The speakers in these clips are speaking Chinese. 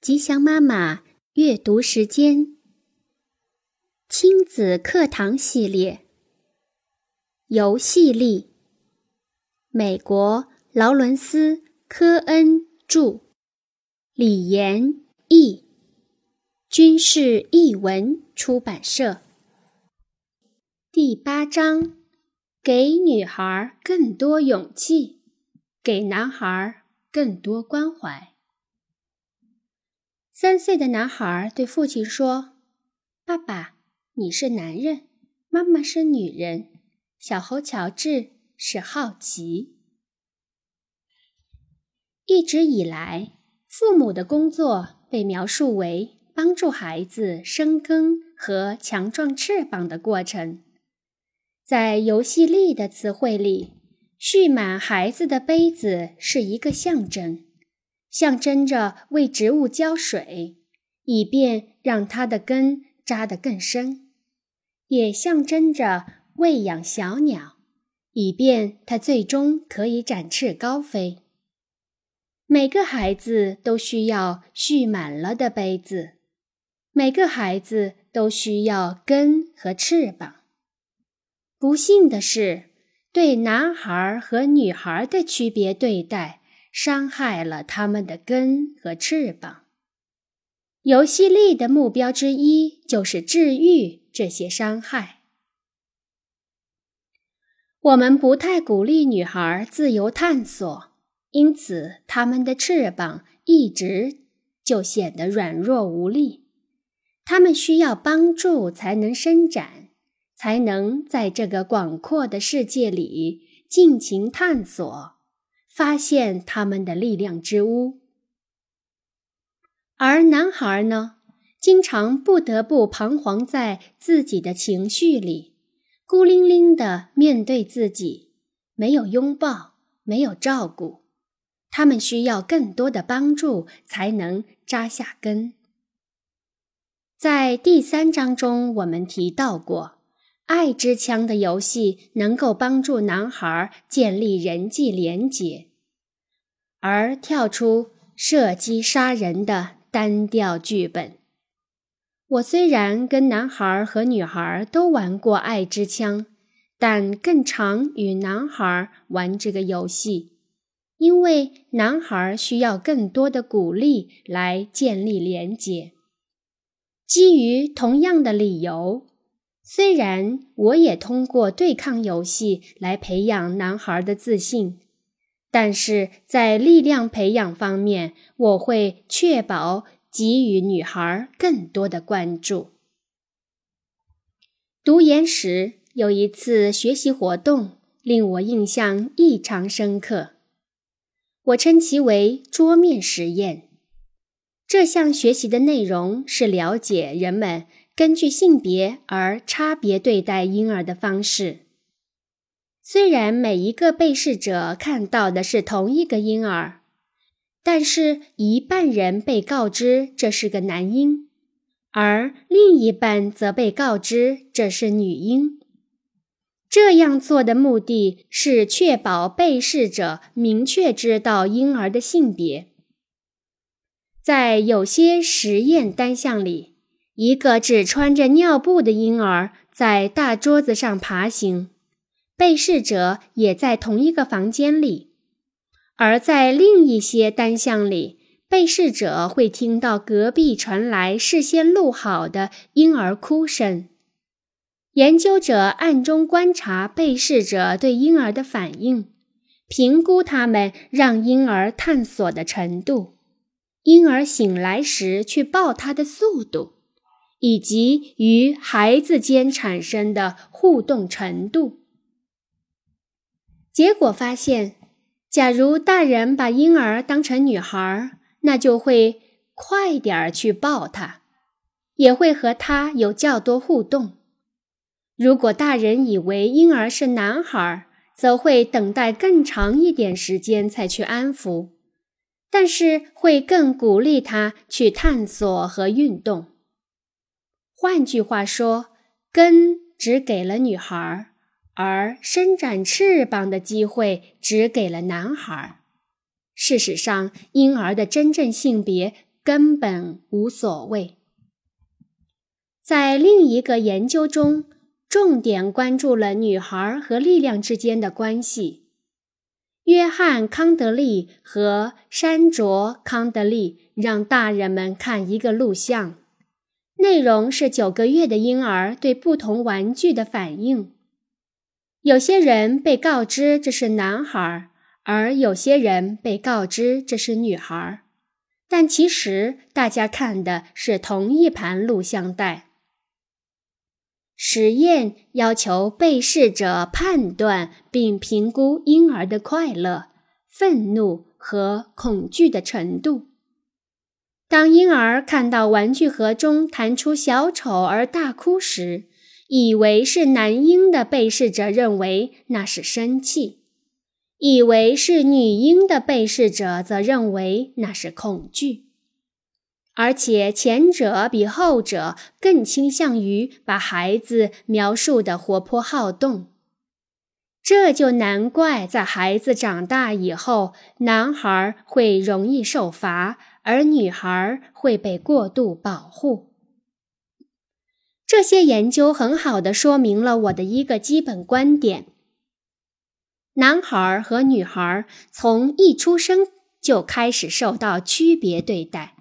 吉祥妈妈阅读时间，亲子课堂系列，游戏力。美国劳伦斯·科恩著，李延译，军事译文出版社。第八章：给女孩更多勇气，给男孩更多关怀。三岁的男孩对父亲说：“爸爸，你是男人，妈妈是女人。”小猴乔治是好奇。一直以来，父母的工作被描述为帮助孩子生根和强壮翅膀的过程。在游戏力的词汇里，蓄满孩子的杯子是一个象征。象征着为植物浇水，以便让它的根扎得更深；也象征着喂养小鸟，以便它最终可以展翅高飞。每个孩子都需要蓄满了的杯子，每个孩子都需要根和翅膀。不幸的是，对男孩和女孩的区别对待。伤害了他们的根和翅膀。游戏力的目标之一就是治愈这些伤害。我们不太鼓励女孩自由探索，因此她们的翅膀一直就显得软弱无力。她们需要帮助才能伸展，才能在这个广阔的世界里尽情探索。发现他们的力量之屋，而男孩呢，经常不得不彷徨在自己的情绪里，孤零零地面对自己，没有拥抱，没有照顾。他们需要更多的帮助才能扎下根。在第三章中，我们提到过，爱之枪的游戏能够帮助男孩建立人际连结。而跳出射击杀人的单调剧本。我虽然跟男孩和女孩都玩过爱之枪，但更常与男孩玩这个游戏，因为男孩需要更多的鼓励来建立连结。基于同样的理由，虽然我也通过对抗游戏来培养男孩的自信。但是在力量培养方面，我会确保给予女孩更多的关注。读研时有一次学习活动令我印象异常深刻，我称其为桌面实验。这项学习的内容是了解人们根据性别而差别对待婴儿的方式。虽然每一个被试者看到的是同一个婴儿，但是一半人被告知这是个男婴，而另一半则被告知这是女婴。这样做的目的是确保被试者明确知道婴儿的性别。在有些实验单项里，一个只穿着尿布的婴儿在大桌子上爬行。被试者也在同一个房间里，而在另一些单项里，被试者会听到隔壁传来事先录好的婴儿哭声。研究者暗中观察被试者对婴儿的反应，评估他们让婴儿探索的程度、婴儿醒来时去抱他的速度，以及与孩子间产生的互动程度。结果发现，假如大人把婴儿当成女孩，那就会快点儿去抱他，也会和他有较多互动；如果大人以为婴儿是男孩，则会等待更长一点时间才去安抚，但是会更鼓励他去探索和运动。换句话说，根只给了女孩。而伸展翅膀的机会只给了男孩。事实上，婴儿的真正性别根本无所谓。在另一个研究中，重点关注了女孩和力量之间的关系。约翰·康德利和山卓·康德利让大人们看一个录像，内容是九个月的婴儿对不同玩具的反应。有些人被告知这是男孩，而有些人被告知这是女孩，但其实大家看的是同一盘录像带。实验要求被试者判断并评估婴儿的快乐、愤怒和恐惧的程度。当婴儿看到玩具盒中弹出小丑而大哭时，以为是男婴的被试者认为那是生气；以为是女婴的被试者则认为那是恐惧。而且前者比后者更倾向于把孩子描述的活泼好动，这就难怪在孩子长大以后，男孩会容易受罚，而女孩会被过度保护。这些研究很好的说明了我的一个基本观点：男孩和女孩从一出生就开始受到区别对待。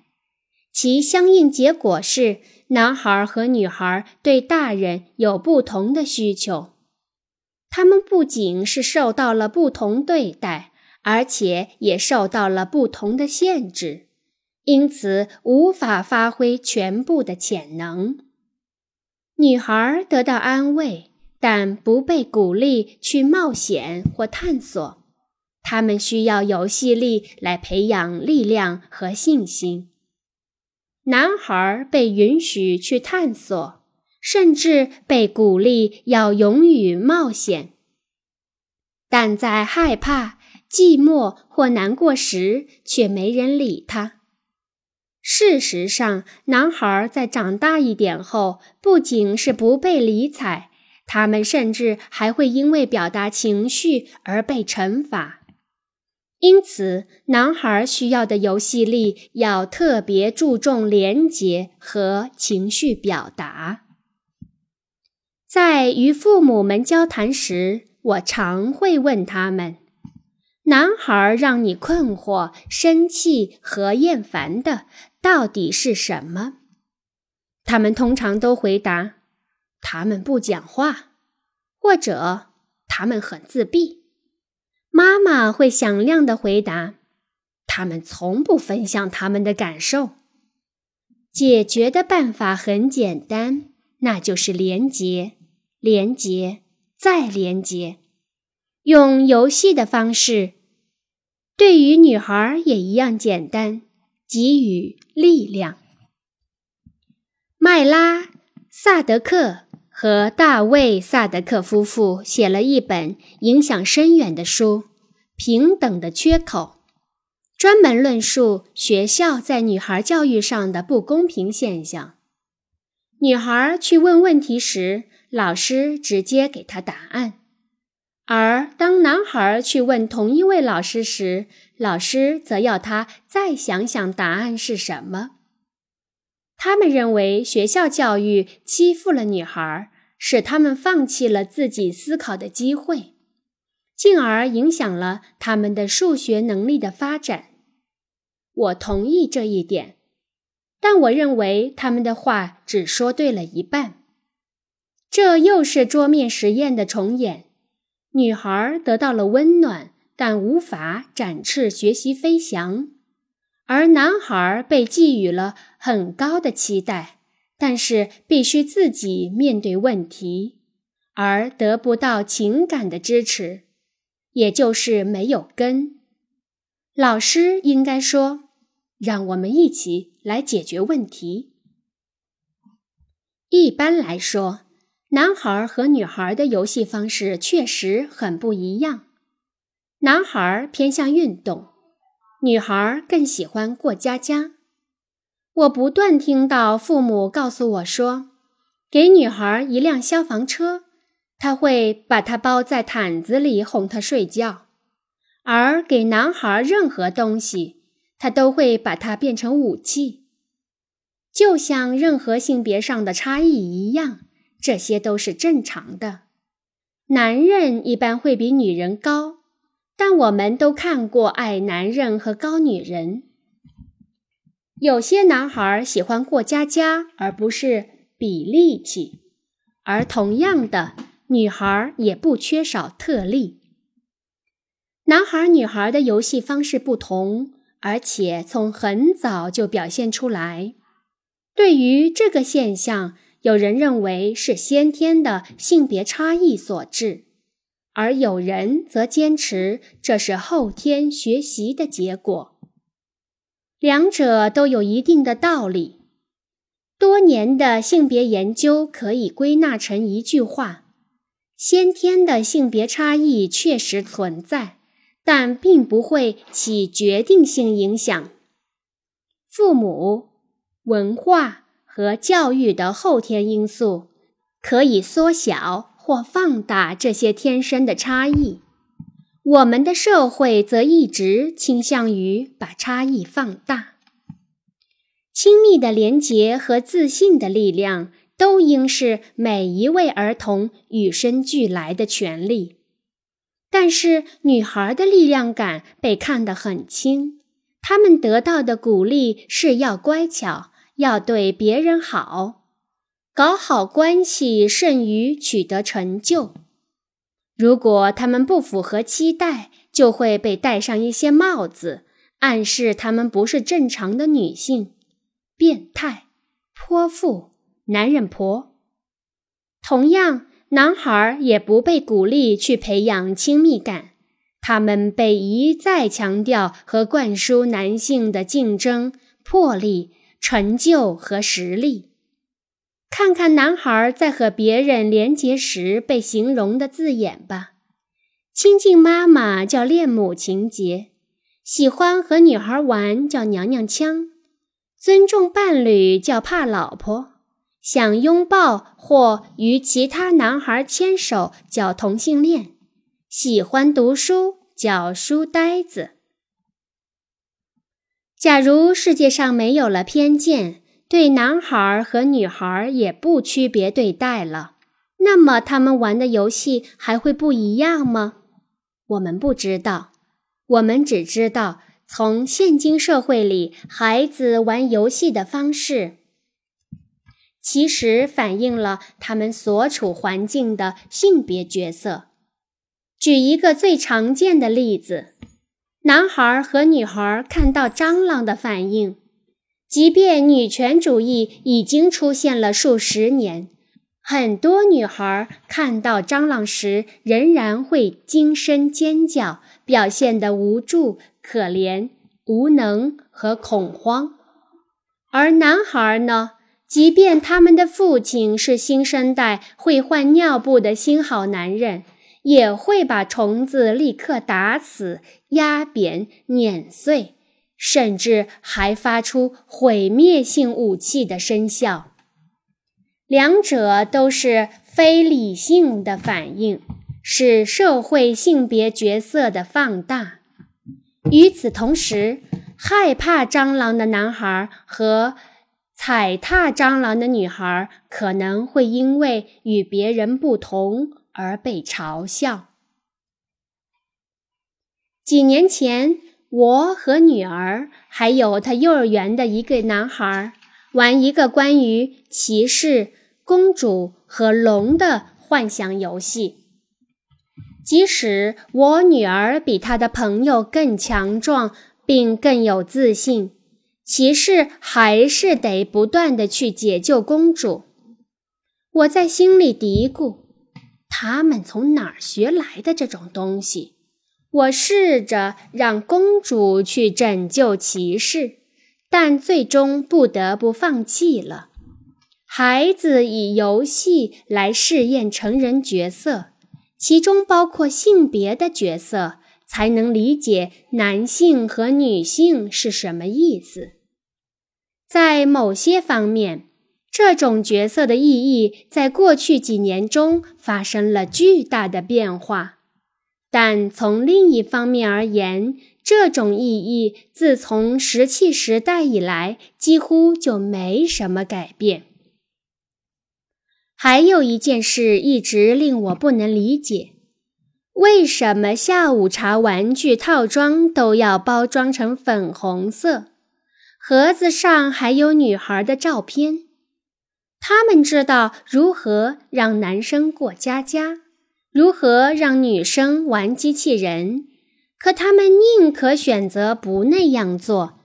其相应结果是，男孩和女孩对大人有不同的需求。他们不仅是受到了不同对待，而且也受到了不同的限制，因此无法发挥全部的潜能。女孩得到安慰，但不被鼓励去冒险或探索。他们需要游戏力来培养力量和信心。男孩被允许去探索，甚至被鼓励要勇于冒险，但在害怕、寂寞或难过时，却没人理他。事实上，男孩在长大一点后，不仅是不被理睬，他们甚至还会因为表达情绪而被惩罚。因此，男孩需要的游戏力要特别注重连结和情绪表达。在与父母们交谈时，我常会问他们：“男孩让你困惑、生气和厌烦的到底是什么？”他们通常都回答：“他们不讲话，或者他们很自闭。”妈妈会响亮的回答：“他们从不分享他们的感受。”解决的办法很简单，那就是连结、连结再连结，用游戏的方式。对于女孩也一样简单，给予力量。麦拉·萨德克。和大卫·萨德克夫妇写了一本影响深远的书《平等的缺口》，专门论述学校在女孩教育上的不公平现象。女孩去问问题时，老师直接给她答案；而当男孩去问同一位老师时，老师则要他再想想答案是什么。他们认为学校教育欺负了女孩，使他们放弃了自己思考的机会，进而影响了他们的数学能力的发展。我同意这一点，但我认为他们的话只说对了一半。这又是桌面实验的重演：女孩得到了温暖，但无法展翅学习飞翔。而男孩被寄予了很高的期待，但是必须自己面对问题，而得不到情感的支持，也就是没有根。老师应该说：“让我们一起来解决问题。”一般来说，男孩和女孩的游戏方式确实很不一样。男孩偏向运动。女孩更喜欢过家家。我不断听到父母告诉我说：“给女孩一辆消防车，他会把它包在毯子里哄她睡觉；而给男孩任何东西，他都会把它变成武器。就像任何性别上的差异一样，这些都是正常的。男人一般会比女人高，但我们都看过矮男人和高女人。有些男孩喜欢过家家，而不是比力气；而同样的，女孩也不缺少特例。男孩女孩的游戏方式不同，而且从很早就表现出来。对于这个现象，有人认为是先天的性别差异所致，而有人则坚持这是后天学习的结果。两者都有一定的道理。多年的性别研究可以归纳成一句话：先天的性别差异确实存在，但并不会起决定性影响。父母。文化和教育的后天因素可以缩小或放大这些天生的差异，我们的社会则一直倾向于把差异放大。亲密的连结和自信的力量都应是每一位儿童与生俱来的权利，但是女孩的力量感被看得很轻，她们得到的鼓励是要乖巧。要对别人好，搞好关系胜于取得成就。如果他们不符合期待，就会被戴上一些帽子，暗示他们不是正常的女性、变态、泼妇、男人婆。同样，男孩也不被鼓励去培养亲密感，他们被一再强调和灌输男性的竞争、魄力。成就和实力。看看男孩在和别人连结时被形容的字眼吧：亲近妈妈叫恋母情节，喜欢和女孩玩叫娘娘腔，尊重伴侣叫怕老婆，想拥抱或与其他男孩牵手叫同性恋，喜欢读书叫书呆子。假如世界上没有了偏见，对男孩和女孩也不区别对待了，那么他们玩的游戏还会不一样吗？我们不知道，我们只知道从现今社会里孩子玩游戏的方式，其实反映了他们所处环境的性别角色。举一个最常见的例子。男孩和女孩看到蟑螂的反应，即便女权主义已经出现了数十年，很多女孩看到蟑螂时仍然会惊声尖叫，表现得无助、可怜、无能和恐慌。而男孩呢？即便他们的父亲是新生代会换尿布的新好男人。也会把虫子立刻打死、压扁、碾碎，甚至还发出毁灭性武器的声效。两者都是非理性的反应，是社会性别角色的放大。与此同时，害怕蟑螂的男孩和踩踏蟑螂的女孩可能会因为与别人不同。而被嘲笑。几年前，我和女儿还有他幼儿园的一个男孩玩一个关于骑士、公主和龙的幻想游戏。即使我女儿比她的朋友更强壮，并更有自信，骑士还是得不断的去解救公主。我在心里嘀咕。他们从哪儿学来的这种东西？我试着让公主去拯救骑士，但最终不得不放弃了。孩子以游戏来试验成人角色，其中包括性别的角色，才能理解男性和女性是什么意思。在某些方面。这种角色的意义在过去几年中发生了巨大的变化，但从另一方面而言，这种意义自从石器时代以来几乎就没什么改变。还有一件事一直令我不能理解：为什么下午茶玩具套装都要包装成粉红色，盒子上还有女孩的照片？他们知道如何让男生过家家，如何让女生玩机器人，可他们宁可选择不那样做，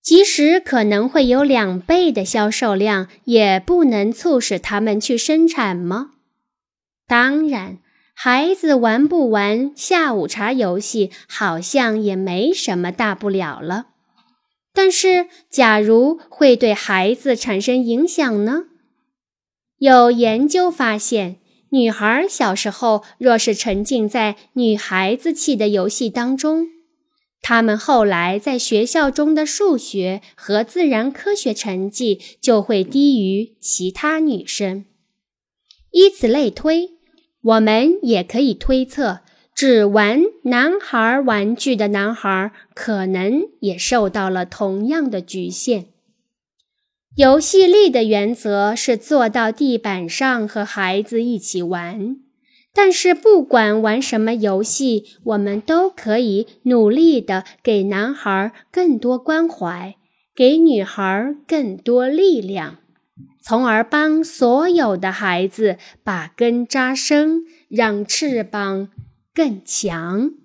即使可能会有两倍的销售量，也不能促使他们去生产吗？当然，孩子玩不玩下午茶游戏，好像也没什么大不了了。但是，假如会对孩子产生影响呢？有研究发现，女孩小时候若是沉浸在女孩子气的游戏当中，她们后来在学校中的数学和自然科学成绩就会低于其他女生。以此类推，我们也可以推测。只玩男孩玩具的男孩，可能也受到了同样的局限。游戏力的原则是坐到地板上和孩子一起玩，但是不管玩什么游戏，我们都可以努力的给男孩更多关怀，给女孩更多力量，从而帮所有的孩子把根扎深，让翅膀。更强。